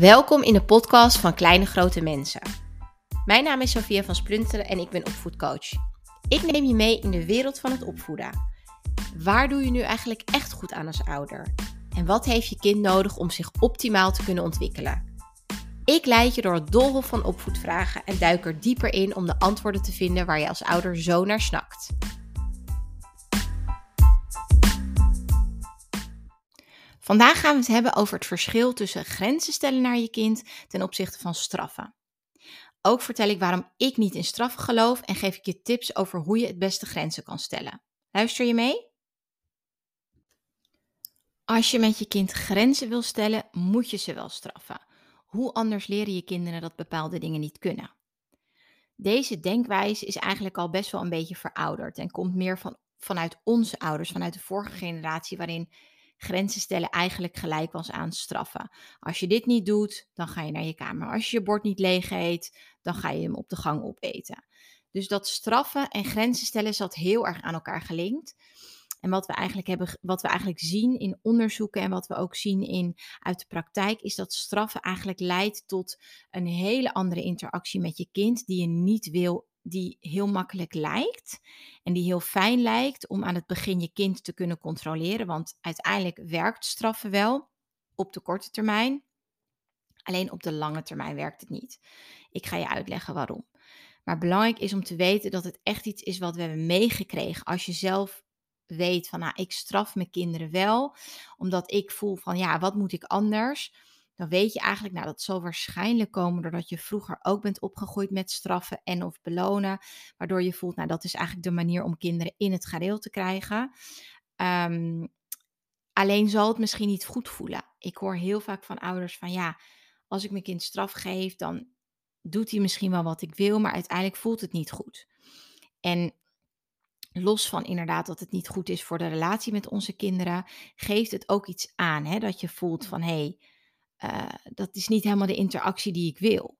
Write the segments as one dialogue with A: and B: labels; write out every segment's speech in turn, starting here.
A: Welkom in de podcast van Kleine Grote Mensen. Mijn naam is Sophia van Splunteren en ik ben opvoedcoach. Ik neem je mee in de wereld van het opvoeden. Waar doe je nu eigenlijk echt goed aan als ouder? En wat heeft je kind nodig om zich optimaal te kunnen ontwikkelen? Ik leid je door het doolhof van opvoedvragen en duik er dieper in om de antwoorden te vinden waar je als ouder zo naar snakt. Vandaag gaan we het hebben over het verschil tussen grenzen stellen naar je kind ten opzichte van straffen. Ook vertel ik waarom ik niet in straffen geloof en geef ik je tips over hoe je het beste grenzen kan stellen. Luister je mee? Als je met je kind grenzen wil stellen, moet je ze wel straffen. Hoe anders leren je kinderen dat bepaalde dingen niet kunnen? Deze denkwijze is eigenlijk al best wel een beetje verouderd en komt meer van, vanuit onze ouders, vanuit de vorige generatie, waarin grenzen stellen eigenlijk gelijk was aan straffen. Als je dit niet doet, dan ga je naar je kamer. Als je je bord niet leeg eet, dan ga je hem op de gang opeten. Dus dat straffen en grenzen stellen zat heel erg aan elkaar gelinkt. En wat we eigenlijk hebben, wat we eigenlijk zien in onderzoeken en wat we ook zien in, uit de praktijk, is dat straffen eigenlijk leidt tot een hele andere interactie met je kind die je niet wil die heel makkelijk lijkt en die heel fijn lijkt om aan het begin je kind te kunnen controleren. Want uiteindelijk werkt straffen wel op de korte termijn. Alleen op de lange termijn werkt het niet. Ik ga je uitleggen waarom. Maar belangrijk is om te weten dat het echt iets is wat we hebben meegekregen. Als je zelf weet van, nou, ik straf mijn kinderen wel, omdat ik voel van, ja, wat moet ik anders? Dan weet je eigenlijk, nou dat zal waarschijnlijk komen doordat je vroeger ook bent opgegroeid met straffen en of belonen, waardoor je voelt, nou dat is eigenlijk de manier om kinderen in het gareel te krijgen. Um, alleen zal het misschien niet goed voelen. Ik hoor heel vaak van ouders van ja, als ik mijn kind straf geef, dan doet hij misschien wel wat ik wil, maar uiteindelijk voelt het niet goed. En los van inderdaad dat het niet goed is voor de relatie met onze kinderen, geeft het ook iets aan. Hè? Dat je voelt van hé, hey, uh, dat is niet helemaal de interactie die ik wil.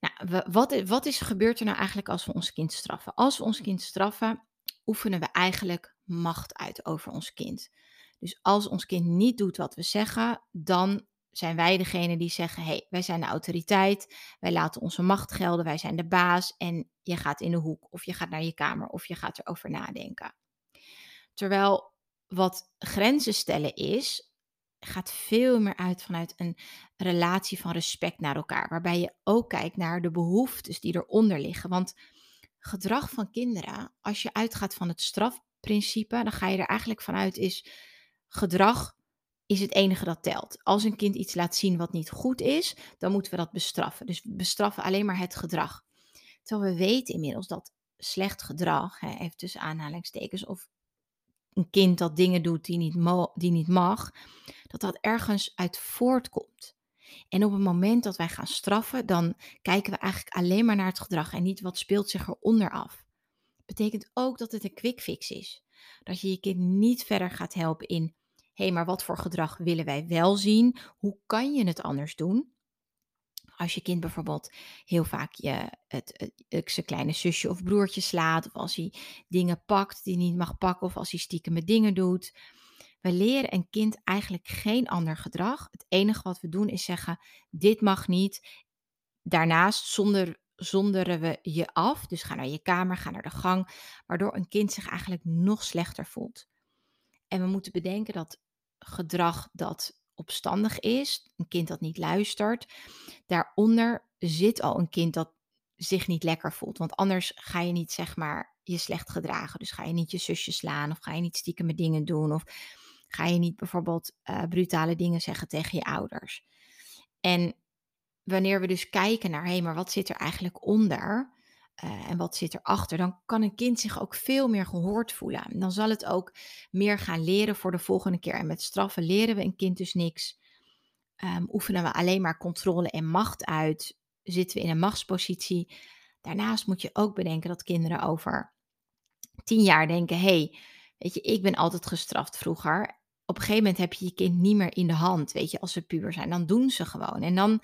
A: Nou, wat, wat is, gebeurt er nou eigenlijk als we ons kind straffen? Als we ons kind straffen, oefenen we eigenlijk macht uit over ons kind. Dus als ons kind niet doet wat we zeggen, dan zijn wij degene die zeggen: hé, hey, wij zijn de autoriteit, wij laten onze macht gelden, wij zijn de baas en je gaat in de hoek of je gaat naar je kamer of je gaat erover nadenken. Terwijl wat grenzen stellen is, gaat veel meer uit vanuit een relatie van respect naar elkaar. Waarbij je ook kijkt naar de behoeftes die eronder liggen. Want gedrag van kinderen, als je uitgaat van het strafprincipe, dan ga je er eigenlijk vanuit is gedrag is het enige dat telt. Als een kind iets laat zien wat niet goed is, dan moeten we dat bestraffen. Dus bestraffen alleen maar het gedrag. Terwijl we weten inmiddels dat slecht gedrag, hè, even tussen aanhalingstekens, of een kind dat dingen doet die niet, die niet mag, dat dat ergens uit voortkomt. En op het moment dat wij gaan straffen, dan kijken we eigenlijk alleen maar naar het gedrag en niet wat speelt zich eronder af. Betekent ook dat het een quick fix is. Dat je je kind niet verder gaat helpen in, hé, hey, maar wat voor gedrag willen wij wel zien? Hoe kan je het anders doen? Als je kind bijvoorbeeld heel vaak je, het, het, zijn kleine zusje of broertje slaat, of als hij dingen pakt die niet mag pakken, of als hij stiekem met dingen doet. We leren een kind eigenlijk geen ander gedrag. Het enige wat we doen is zeggen: dit mag niet. Daarnaast zonder, zonderen we je af. Dus ga naar je kamer, ga naar de gang, waardoor een kind zich eigenlijk nog slechter voelt. En we moeten bedenken dat gedrag dat opstandig is, een kind dat niet luistert, daaronder zit al een kind dat zich niet lekker voelt. Want anders ga je niet zeg maar je slecht gedragen. Dus ga je niet je zusje slaan of ga je niet stiekem dingen doen of ga je niet bijvoorbeeld uh, brutale dingen zeggen tegen je ouders. En wanneer we dus kijken naar, hé, maar wat zit er eigenlijk onder? Uh, en wat zit erachter, dan kan een kind zich ook veel meer gehoord voelen. dan zal het ook meer gaan leren voor de volgende keer. En met straffen leren we een kind dus niks. Um, oefenen we alleen maar controle en macht uit. Zitten we in een machtspositie. Daarnaast moet je ook bedenken dat kinderen over tien jaar denken: hey, weet je, ik ben altijd gestraft vroeger. Op een gegeven moment heb je je kind niet meer in de hand. Weet je, als ze puber zijn, dan doen ze gewoon. En dan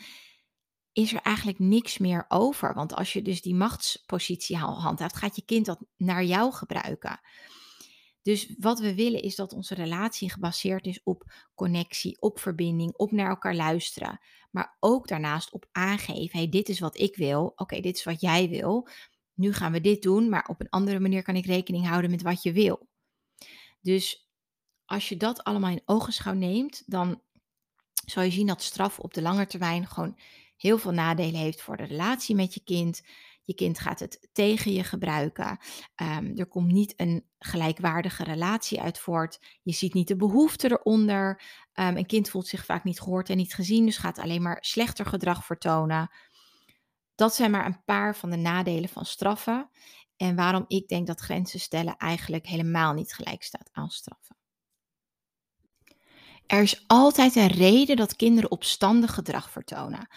A: is er eigenlijk niks meer over. Want als je dus die machtspositie handhaaft, gaat je kind dat naar jou gebruiken. Dus wat we willen is dat onze relatie gebaseerd is op connectie, op verbinding, op naar elkaar luisteren. Maar ook daarnaast op aangeven: hey, dit is wat ik wil. Oké, dit is wat jij wil. Nu gaan we dit doen, maar op een andere manier kan ik rekening houden met wat je wil. Dus als je dat allemaal in ogenschouw neemt, dan zal je zien dat straf op de lange termijn gewoon heel veel nadelen heeft voor de relatie met je kind. Je kind gaat het tegen je gebruiken. Um, er komt niet een gelijkwaardige relatie uit voort. Je ziet niet de behoefte eronder. Um, een kind voelt zich vaak niet gehoord en niet gezien, dus gaat alleen maar slechter gedrag vertonen. Dat zijn maar een paar van de nadelen van straffen. En waarom ik denk dat grenzen stellen eigenlijk helemaal niet gelijk staat aan straffen. Er is altijd een reden dat kinderen opstandig gedrag vertonen.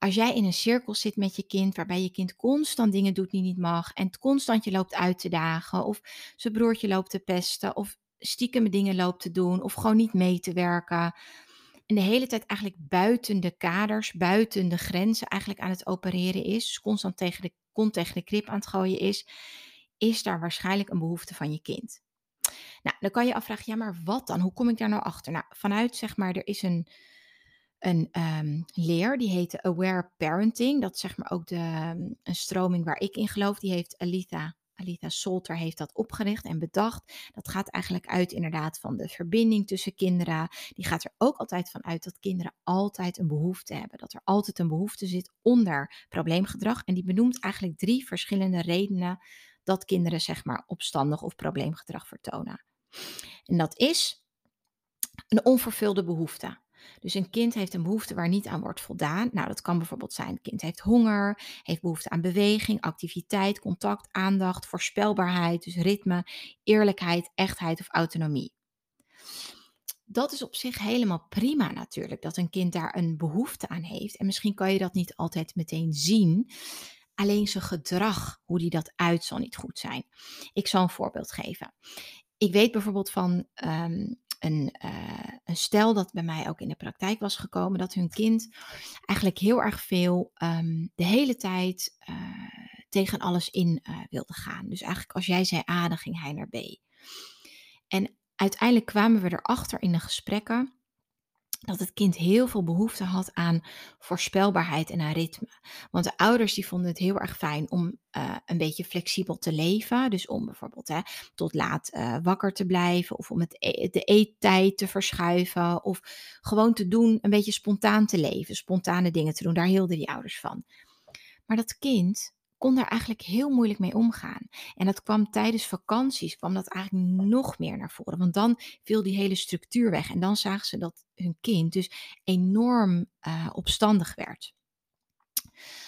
A: Als jij in een cirkel zit met je kind, waarbij je kind constant dingen doet die niet mag, en constant je loopt uit te dagen, of zijn broertje loopt te pesten, of stiekem dingen loopt te doen, of gewoon niet mee te werken, en de hele tijd eigenlijk buiten de kaders, buiten de grenzen eigenlijk aan het opereren is, dus constant tegen de kont tegen de krip aan het gooien is, is daar waarschijnlijk een behoefte van je kind. Nou, dan kan je afvragen, ja, maar wat dan? Hoe kom ik daar nou achter? Nou, vanuit zeg maar, er is een, een um, leer, die heet Aware Parenting. Dat is zeg maar ook de, um, een stroming waar ik in geloof. Die heeft Alita, Alita Solter heeft dat opgericht en bedacht. Dat gaat eigenlijk uit inderdaad van de verbinding tussen kinderen. Die gaat er ook altijd van uit dat kinderen altijd een behoefte hebben. Dat er altijd een behoefte zit onder probleemgedrag. En die benoemt eigenlijk drie verschillende redenen dat kinderen zeg maar opstandig of probleemgedrag vertonen. En dat is een onvervulde behoefte. Dus een kind heeft een behoefte waar niet aan wordt voldaan. Nou, dat kan bijvoorbeeld zijn: het kind heeft honger, heeft behoefte aan beweging, activiteit, contact, aandacht, voorspelbaarheid, dus ritme, eerlijkheid, echtheid of autonomie. Dat is op zich helemaal prima natuurlijk, dat een kind daar een behoefte aan heeft. En misschien kan je dat niet altijd meteen zien. Alleen zijn gedrag, hoe die dat uit, zal niet goed zijn. Ik zal een voorbeeld geven. Ik weet bijvoorbeeld van um, een, uh, een stel dat bij mij ook in de praktijk was gekomen, dat hun kind eigenlijk heel erg veel um, de hele tijd uh, tegen alles in uh, wilde gaan. Dus eigenlijk als jij zei A, dan ging hij naar B. En uiteindelijk kwamen we erachter in de gesprekken dat het kind heel veel behoefte had aan voorspelbaarheid en aan ritme. Want de ouders die vonden het heel erg fijn om uh, een beetje flexibel te leven. Dus om bijvoorbeeld hè, tot laat uh, wakker te blijven of om het e de eettijd te verschuiven of gewoon te doen, een beetje spontaan te leven, spontane dingen te doen. Daar hielden die ouders van. Maar dat kind kon daar eigenlijk heel moeilijk mee omgaan. En dat kwam tijdens vakanties, kwam dat eigenlijk nog meer naar voren. Want dan viel die hele structuur weg. En dan zagen ze dat hun kind dus enorm uh, opstandig werd.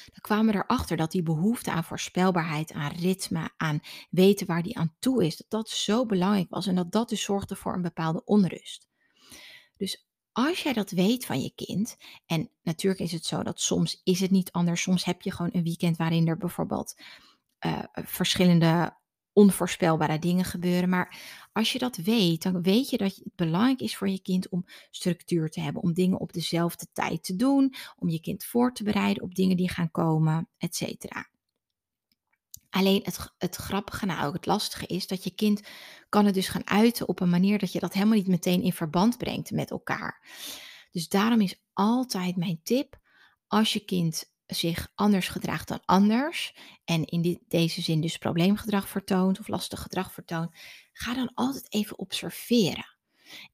A: Dan kwamen we erachter dat die behoefte aan voorspelbaarheid, aan ritme, aan weten waar die aan toe is, dat dat zo belangrijk was en dat dat dus zorgde voor een bepaalde onrust. Dus als jij dat weet van je kind, en natuurlijk is het zo dat soms is het niet anders, soms heb je gewoon een weekend waarin er bijvoorbeeld uh, verschillende onvoorspelbare dingen gebeuren. Maar als je dat weet, dan weet je dat het belangrijk is voor je kind om structuur te hebben, om dingen op dezelfde tijd te doen, om je kind voor te bereiden op dingen die gaan komen, et cetera. Alleen het, het grappige, nou ook het lastige is dat je kind kan het dus gaan uiten op een manier dat je dat helemaal niet meteen in verband brengt met elkaar. Dus daarom is altijd mijn tip, als je kind zich anders gedraagt dan anders en in dit, deze zin dus probleemgedrag vertoont of lastig gedrag vertoont, ga dan altijd even observeren.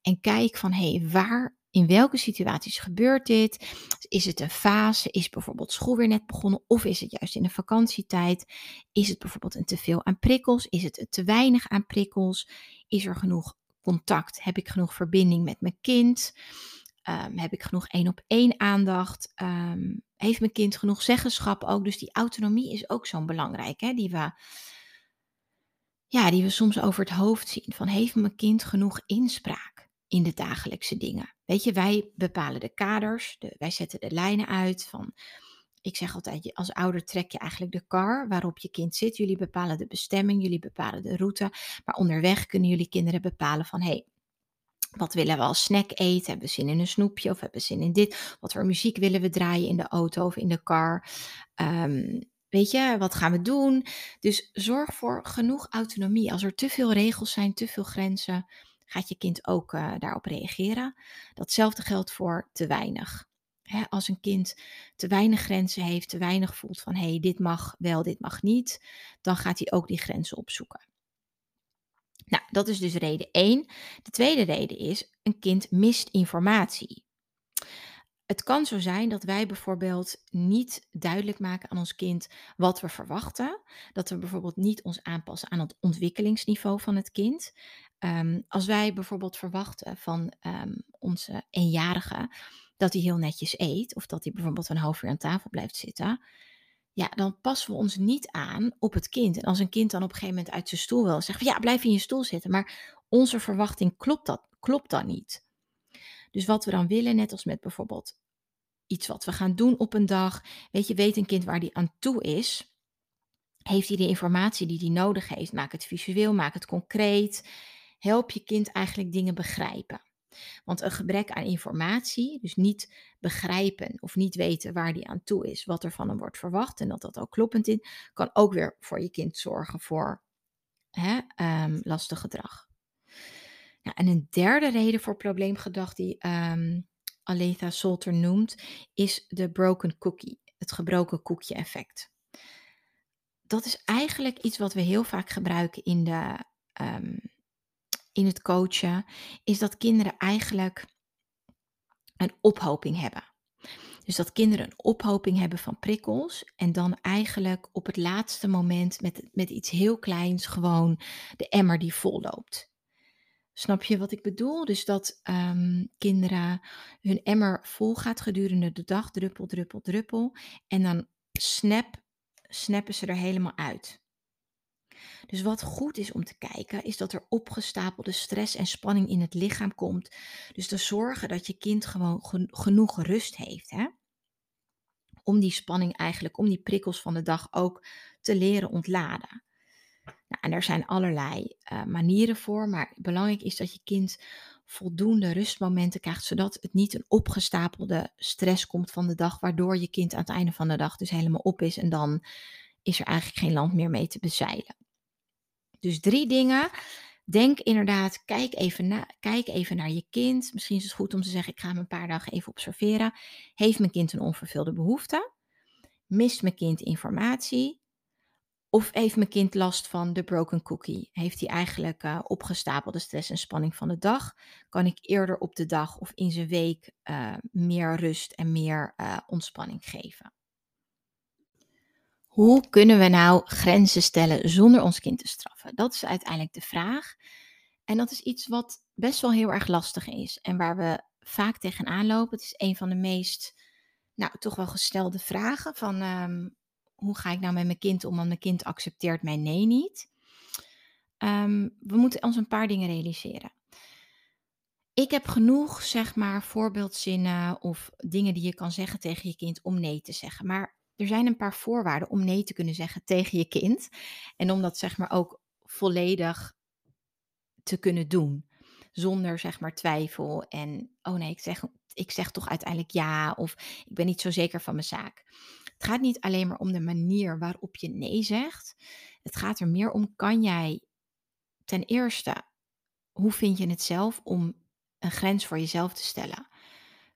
A: En kijk van hé, hey, waar in welke situaties gebeurt dit? Is het een fase? Is bijvoorbeeld school weer net begonnen? Of is het juist in de vakantietijd? Is het bijvoorbeeld een te veel aan prikkels? Is het te weinig aan prikkels? Is er genoeg contact? Heb ik genoeg verbinding met mijn kind? Um, heb ik genoeg één op één aandacht? Um, heeft mijn kind genoeg zeggenschap ook? Dus die autonomie is ook zo'n belangrijk, die we ja, die we soms over het hoofd zien. Van heeft mijn kind genoeg inspraak? In de dagelijkse dingen. Weet je, wij bepalen de kaders, de, wij zetten de lijnen uit van. Ik zeg altijd, als ouder trek je eigenlijk de kar waarop je kind zit. Jullie bepalen de bestemming, jullie bepalen de route. Maar onderweg kunnen jullie kinderen bepalen van, hé, hey, wat willen we als snack eten? Hebben we zin in een snoepje of hebben we zin in dit? Wat voor muziek willen we draaien in de auto of in de car? Um, weet je, wat gaan we doen? Dus zorg voor genoeg autonomie. Als er te veel regels zijn, te veel grenzen, gaat je kind ook uh, daarop reageren. Datzelfde geldt voor te weinig. Als een kind te weinig grenzen heeft, te weinig voelt van hé, hey, dit mag wel, dit mag niet, dan gaat hij ook die grenzen opzoeken. Nou, dat is dus reden 1. De tweede reden is, een kind mist informatie. Het kan zo zijn dat wij bijvoorbeeld niet duidelijk maken aan ons kind wat we verwachten. Dat we bijvoorbeeld niet ons aanpassen aan het ontwikkelingsniveau van het kind. Um, als wij bijvoorbeeld verwachten van um, onze eenjarige dat hij heel netjes eet, of dat hij bijvoorbeeld een half uur aan tafel blijft zitten, ja, dan passen we ons niet aan op het kind. En als een kind dan op een gegeven moment uit zijn stoel wil, zeggen we ja, blijf in je stoel zitten. Maar onze verwachting klopt, dat, klopt dan niet. Dus wat we dan willen, net als met bijvoorbeeld iets wat we gaan doen op een dag. Weet je, weet een kind waar die aan toe is. Heeft hij de informatie die hij nodig heeft? Maak het visueel, maak het concreet. Help je kind eigenlijk dingen begrijpen. Want een gebrek aan informatie, dus niet begrijpen of niet weten waar die aan toe is, wat er van hem wordt verwacht en dat dat ook kloppend is, kan ook weer voor je kind zorgen voor hè, um, lastig gedrag. Nou, en een derde reden voor probleemgedrag die um, Aletha Solter noemt, is de broken cookie, het gebroken koekje effect. Dat is eigenlijk iets wat we heel vaak gebruiken in de um, in het coachen, is dat kinderen eigenlijk een ophoping hebben. Dus dat kinderen een ophoping hebben van prikkels en dan eigenlijk op het laatste moment met, met iets heel kleins gewoon de emmer die vol loopt. Snap je wat ik bedoel? Dus dat um, kinderen hun emmer vol gaat gedurende de dag, druppel, druppel, druppel. En dan snap, snappen ze er helemaal uit. Dus wat goed is om te kijken, is dat er opgestapelde stress en spanning in het lichaam komt. Dus te zorgen dat je kind gewoon genoeg rust heeft. Hè? Om die spanning eigenlijk, om die prikkels van de dag ook te leren ontladen. Nou, en er zijn allerlei uh, manieren voor, maar belangrijk is dat je kind voldoende rustmomenten krijgt, zodat het niet een opgestapelde stress komt van de dag, waardoor je kind aan het einde van de dag dus helemaal op is en dan is er eigenlijk geen land meer mee te bezeilen. Dus drie dingen. Denk inderdaad, kijk even, na, kijk even naar je kind. Misschien is het goed om te zeggen, ik ga hem een paar dagen even observeren. Heeft mijn kind een onvervulde behoefte? Mist mijn kind informatie? Of heeft mijn kind last van de broken cookie? Heeft hij eigenlijk uh, opgestapelde stress en spanning van de dag? Kan ik eerder op de dag of in zijn week uh, meer rust en meer uh, ontspanning geven? Hoe kunnen we nou grenzen stellen zonder ons kind te straffen? Dat is uiteindelijk de vraag. En dat is iets wat best wel heel erg lastig is en waar we vaak tegenaan lopen. Het is een van de meest, nou, toch wel gestelde vragen van um, hoe ga ik nou met mijn kind om, want mijn kind accepteert mijn nee niet. Um, we moeten ons een paar dingen realiseren. Ik heb genoeg, zeg maar, voorbeeldzinnen of dingen die je kan zeggen tegen je kind om nee te zeggen. Maar er zijn een paar voorwaarden om nee te kunnen zeggen tegen je kind. En om dat zeg maar ook volledig te kunnen doen. Zonder zeg maar twijfel en oh nee, ik zeg, ik zeg toch uiteindelijk ja of ik ben niet zo zeker van mijn zaak. Het gaat niet alleen maar om de manier waarop je nee zegt. Het gaat er meer om, kan jij ten eerste, hoe vind je het zelf om een grens voor jezelf te stellen?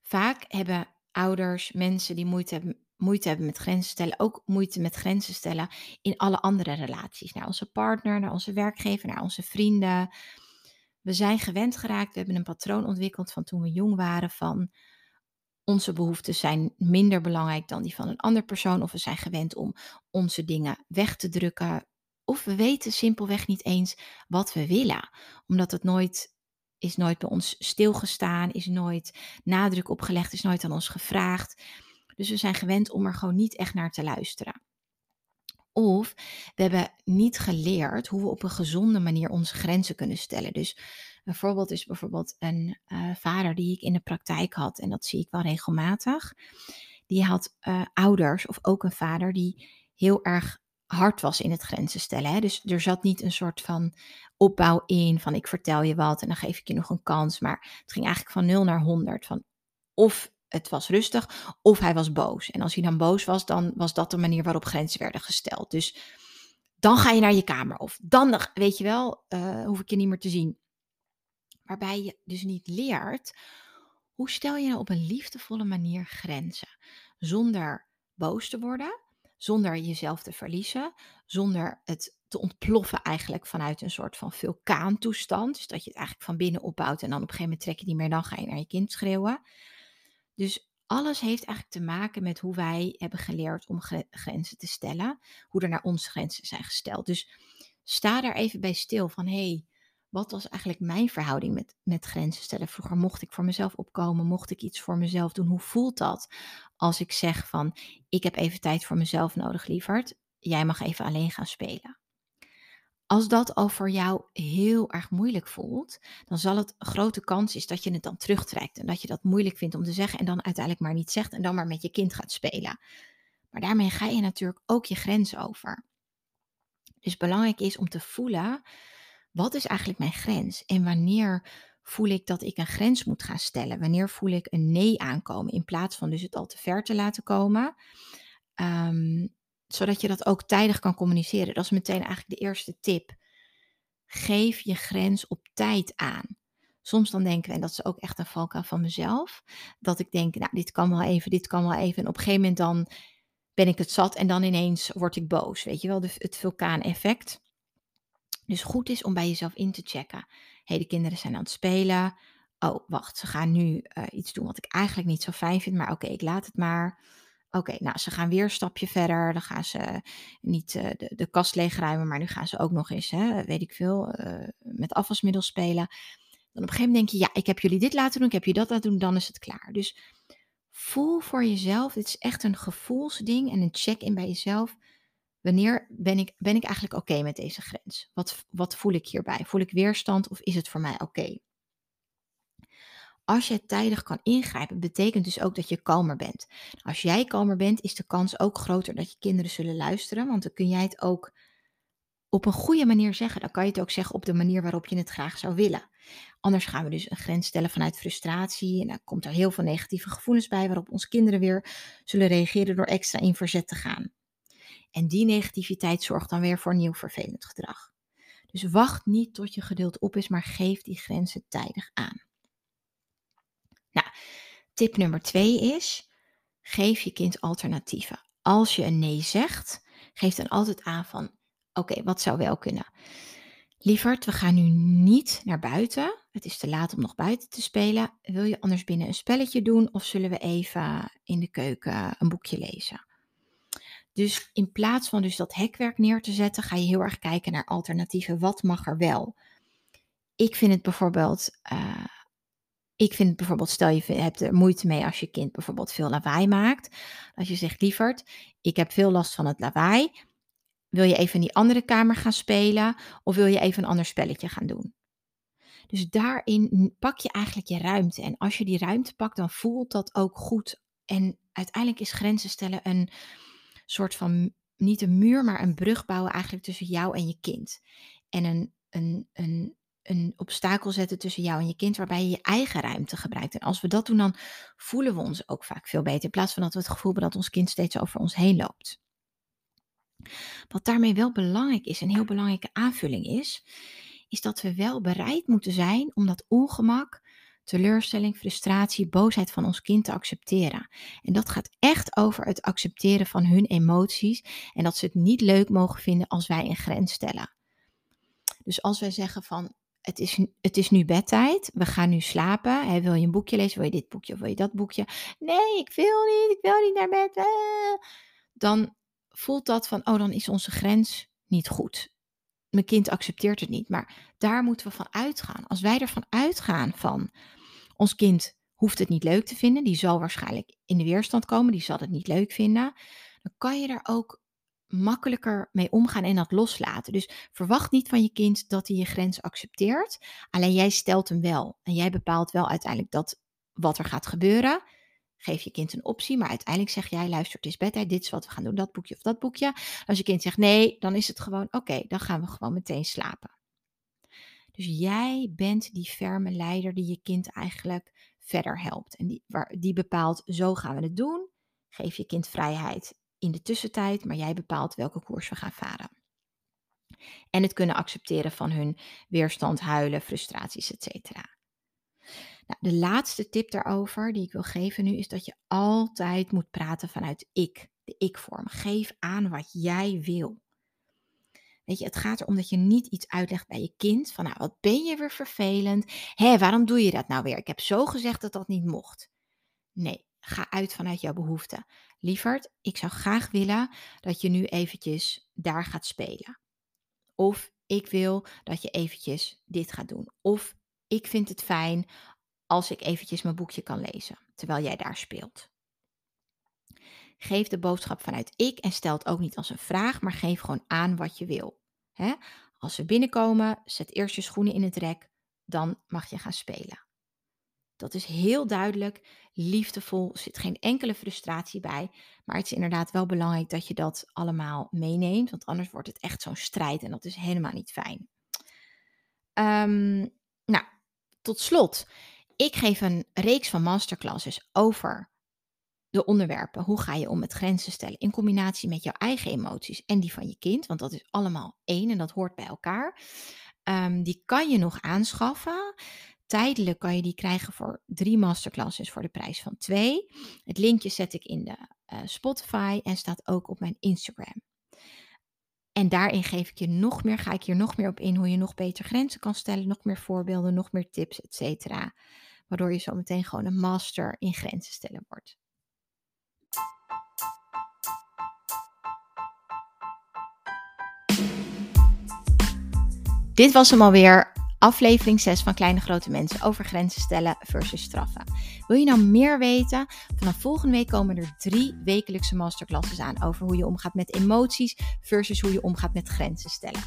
A: Vaak hebben ouders, mensen die moeite hebben moeite hebben met grenzen stellen, ook moeite met grenzen stellen in alle andere relaties. Naar onze partner, naar onze werkgever, naar onze vrienden. We zijn gewend geraakt, we hebben een patroon ontwikkeld van toen we jong waren van onze behoeften zijn minder belangrijk dan die van een ander persoon. Of we zijn gewend om onze dingen weg te drukken. Of we weten simpelweg niet eens wat we willen. Omdat het nooit is nooit bij ons stilgestaan, is nooit nadruk opgelegd, is nooit aan ons gevraagd. Dus we zijn gewend om er gewoon niet echt naar te luisteren. Of we hebben niet geleerd hoe we op een gezonde manier onze grenzen kunnen stellen. Dus een voorbeeld is bijvoorbeeld een uh, vader die ik in de praktijk had, en dat zie ik wel regelmatig. Die had uh, ouders of ook een vader die heel erg hard was in het grenzen stellen. Hè? Dus er zat niet een soort van opbouw in van ik vertel je wat en dan geef ik je nog een kans. Maar het ging eigenlijk van 0 naar 100. Van of het was rustig, of hij was boos. En als hij dan boos was, dan was dat de manier waarop grenzen werden gesteld. Dus dan ga je naar je kamer. Of dan, weet je wel, uh, hoef ik je niet meer te zien. Waarbij je dus niet leert, hoe stel je nou op een liefdevolle manier grenzen? Zonder boos te worden, zonder jezelf te verliezen, zonder het te ontploffen eigenlijk vanuit een soort van vulkaantoestand. Dus dat je het eigenlijk van binnen opbouwt en dan op een gegeven moment trek je niet meer, dan ga je naar je kind schreeuwen. Dus alles heeft eigenlijk te maken met hoe wij hebben geleerd om grenzen te stellen, hoe er naar ons grenzen zijn gesteld. Dus sta daar even bij stil van hé, hey, wat was eigenlijk mijn verhouding met, met grenzen stellen? Vroeger mocht ik voor mezelf opkomen, mocht ik iets voor mezelf doen. Hoe voelt dat als ik zeg van ik heb even tijd voor mezelf nodig, lieverd. Jij mag even alleen gaan spelen. Als dat al voor jou heel erg moeilijk voelt, dan zal het grote kans is dat je het dan terugtrekt en dat je dat moeilijk vindt om te zeggen en dan uiteindelijk maar niet zegt en dan maar met je kind gaat spelen. Maar daarmee ga je natuurlijk ook je grens over. Dus belangrijk is om te voelen, wat is eigenlijk mijn grens en wanneer voel ik dat ik een grens moet gaan stellen? Wanneer voel ik een nee aankomen in plaats van dus het al te ver te laten komen? Um, zodat je dat ook tijdig kan communiceren. Dat is meteen eigenlijk de eerste tip. Geef je grens op tijd aan. Soms dan denken we, en dat is ook echt een valkuil van mezelf, dat ik denk, nou, dit kan wel even, dit kan wel even. En op een gegeven moment dan ben ik het zat en dan ineens word ik boos. Weet je wel, het vulkaaneffect. Dus goed is om bij jezelf in te checken. Hey, de kinderen zijn aan het spelen. Oh, wacht, ze gaan nu uh, iets doen wat ik eigenlijk niet zo fijn vind, maar oké, ik laat het maar. Oké, nou, ze gaan weer een stapje verder. Dan gaan ze niet uh, de, de kast leegruimen, maar nu gaan ze ook nog eens, hè, weet ik veel, uh, met afwasmiddel spelen. Dan op een gegeven moment denk je, ja, ik heb jullie dit laten doen, ik heb je dat laten doen, dan is het klaar. Dus voel voor jezelf, dit is echt een gevoelsding en een check-in bij jezelf. Wanneer ben ik, ben ik eigenlijk oké met deze grens? Wat, wat voel ik hierbij? Voel ik weerstand of is het voor mij oké? Als je tijdig kan ingrijpen, betekent dus ook dat je kalmer bent. Als jij kalmer bent, is de kans ook groter dat je kinderen zullen luisteren, want dan kun jij het ook op een goede manier zeggen. Dan kan je het ook zeggen op de manier waarop je het graag zou willen. Anders gaan we dus een grens stellen vanuit frustratie en dan komt er heel veel negatieve gevoelens bij waarop onze kinderen weer zullen reageren door extra in verzet te gaan. En die negativiteit zorgt dan weer voor nieuw vervelend gedrag. Dus wacht niet tot je geduld op is, maar geef die grenzen tijdig aan. Nou, tip nummer twee is: geef je kind alternatieven. Als je een nee zegt, geef dan altijd aan van: oké, wat zou wel kunnen? Lieverd, we gaan nu niet naar buiten. Het is te laat om nog buiten te spelen. Wil je anders binnen een spelletje doen of zullen we even in de keuken een boekje lezen? Dus in plaats van dus dat hekwerk neer te zetten, ga je heel erg kijken naar alternatieven. Wat mag er wel? Ik vind het bijvoorbeeld uh, ik vind bijvoorbeeld, stel je hebt er moeite mee als je kind bijvoorbeeld veel lawaai maakt. Als je zegt, lieverd, ik heb veel last van het lawaai. Wil je even in die andere kamer gaan spelen of wil je even een ander spelletje gaan doen? Dus daarin pak je eigenlijk je ruimte. En als je die ruimte pakt, dan voelt dat ook goed. En uiteindelijk is grenzen stellen een soort van, niet een muur, maar een brug bouwen eigenlijk tussen jou en je kind. En een, een, een een obstakel zetten tussen jou en je kind, waarbij je je eigen ruimte gebruikt. En als we dat doen, dan voelen we ons ook vaak veel beter, in plaats van dat we het gevoel hebben dat ons kind steeds over ons heen loopt. Wat daarmee wel belangrijk is, een heel belangrijke aanvulling is, is dat we wel bereid moeten zijn om dat ongemak, teleurstelling, frustratie, boosheid van ons kind te accepteren. En dat gaat echt over het accepteren van hun emoties en dat ze het niet leuk mogen vinden als wij een grens stellen. Dus als wij zeggen van het is, het is nu bedtijd, we gaan nu slapen. Wil je een boekje lezen? Wil je dit boekje wil je dat boekje? Nee, ik wil niet, ik wil niet naar bed. Eh. Dan voelt dat van, oh, dan is onze grens niet goed. Mijn kind accepteert het niet, maar daar moeten we van uitgaan. Als wij ervan uitgaan van, ons kind hoeft het niet leuk te vinden, die zal waarschijnlijk in de weerstand komen, die zal het niet leuk vinden, dan kan je daar ook makkelijker mee omgaan en dat loslaten. Dus verwacht niet van je kind dat hij je grens accepteert. Alleen jij stelt hem wel. En jij bepaalt wel uiteindelijk dat wat er gaat gebeuren. Geef je kind een optie, maar uiteindelijk zeg jij: luister, het is bedtijd, dit is wat we gaan doen, dat boekje of dat boekje. Als je kind zegt nee, dan is het gewoon: oké, dan gaan we gewoon meteen slapen. Dus jij bent die ferme leider die je kind eigenlijk verder helpt. En die, waar, die bepaalt, zo gaan we het doen. Geef je kind vrijheid in de tussentijd, maar jij bepaalt welke koers we gaan varen. En het kunnen accepteren van hun weerstand, huilen, frustraties, etc. Nou, de laatste tip daarover die ik wil geven nu is dat je altijd moet praten vanuit ik, de ik-vorm. Geef aan wat jij wil. Weet je, het gaat erom dat je niet iets uitlegt bij je kind. Van nou, wat ben je weer vervelend. Hé, waarom doe je dat nou weer? Ik heb zo gezegd dat dat niet mocht. Nee, ga uit vanuit jouw behoeften. Lieverd, ik zou graag willen dat je nu eventjes daar gaat spelen. Of ik wil dat je eventjes dit gaat doen. Of ik vind het fijn als ik eventjes mijn boekje kan lezen terwijl jij daar speelt. Geef de boodschap vanuit ik en stel het ook niet als een vraag, maar geef gewoon aan wat je wil. Als ze binnenkomen, zet eerst je schoenen in het rek, dan mag je gaan spelen. Dat is heel duidelijk, liefdevol, er zit geen enkele frustratie bij. Maar het is inderdaad wel belangrijk dat je dat allemaal meeneemt, want anders wordt het echt zo'n strijd en dat is helemaal niet fijn. Um, nou, tot slot, ik geef een reeks van masterclasses over de onderwerpen. Hoe ga je om met grenzen stellen in combinatie met jouw eigen emoties en die van je kind? Want dat is allemaal één en dat hoort bij elkaar. Um, die kan je nog aanschaffen. Tijdelijk kan je die krijgen voor drie masterclasses voor de prijs van twee. Het linkje zet ik in de uh, Spotify en staat ook op mijn Instagram. En daarin geef ik je nog meer, ga ik hier nog meer op in hoe je nog beter grenzen kan stellen, nog meer voorbeelden, nog meer tips, et cetera. Waardoor je zo meteen gewoon een master in grenzen stellen wordt. Dit was hem alweer aflevering 6 van Kleine Grote Mensen over grenzen stellen versus straffen. Wil je nou meer weten? Vanaf volgende week komen er drie wekelijkse masterclasses aan over hoe je omgaat met emoties versus hoe je omgaat met grenzen stellen.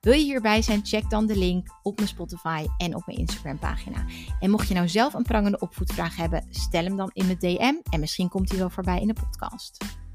A: Wil je hierbij zijn? Check dan de link op mijn Spotify en op mijn Instagram pagina. En mocht je nou zelf een prangende opvoedvraag hebben, stel hem dan in de DM en misschien komt hij wel voorbij in de podcast.